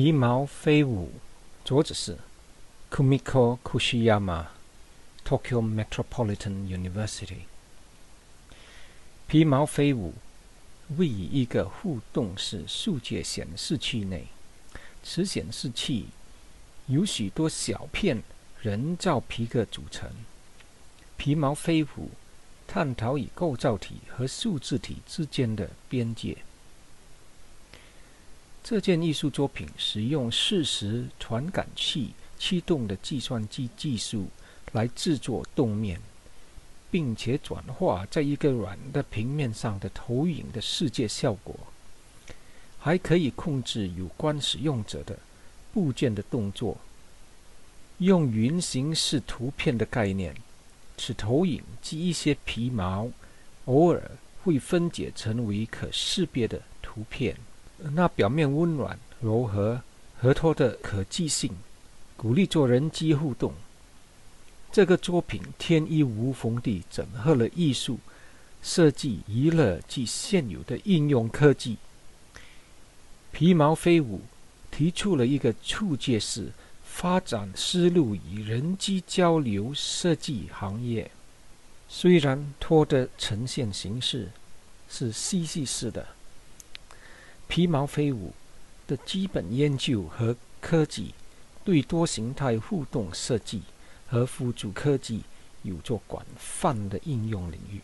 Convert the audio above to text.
皮毛飞舞，作者是 Kumiko Kushiyama，Tokyo Metropolitan University。皮毛飞舞位于一个互动式数据显示器内，此显示器由许多小片人造皮革组成。皮毛飞舞探讨以构造体和数字体之间的边界。这件艺术作品使用事实传感器驱动的计算机技术来制作动面，并且转化在一个软的平面上的投影的世界效果，还可以控制有关使用者的部件的动作。用云形式图片的概念，使投影及一些皮毛偶尔会分解成为可识别的图片。那表面温暖、柔和、合托的可记性，鼓励做人机互动。这个作品天衣无缝地整合了艺术、设计、娱乐及现有的应用科技。皮毛飞舞提出了一个触觉式发展思路与人机交流设计行业。虽然托的呈现形式是嬉戏式的。皮毛飞舞的基本研究和科技，对多形态互动设计和辅助科技有着广泛的应用领域。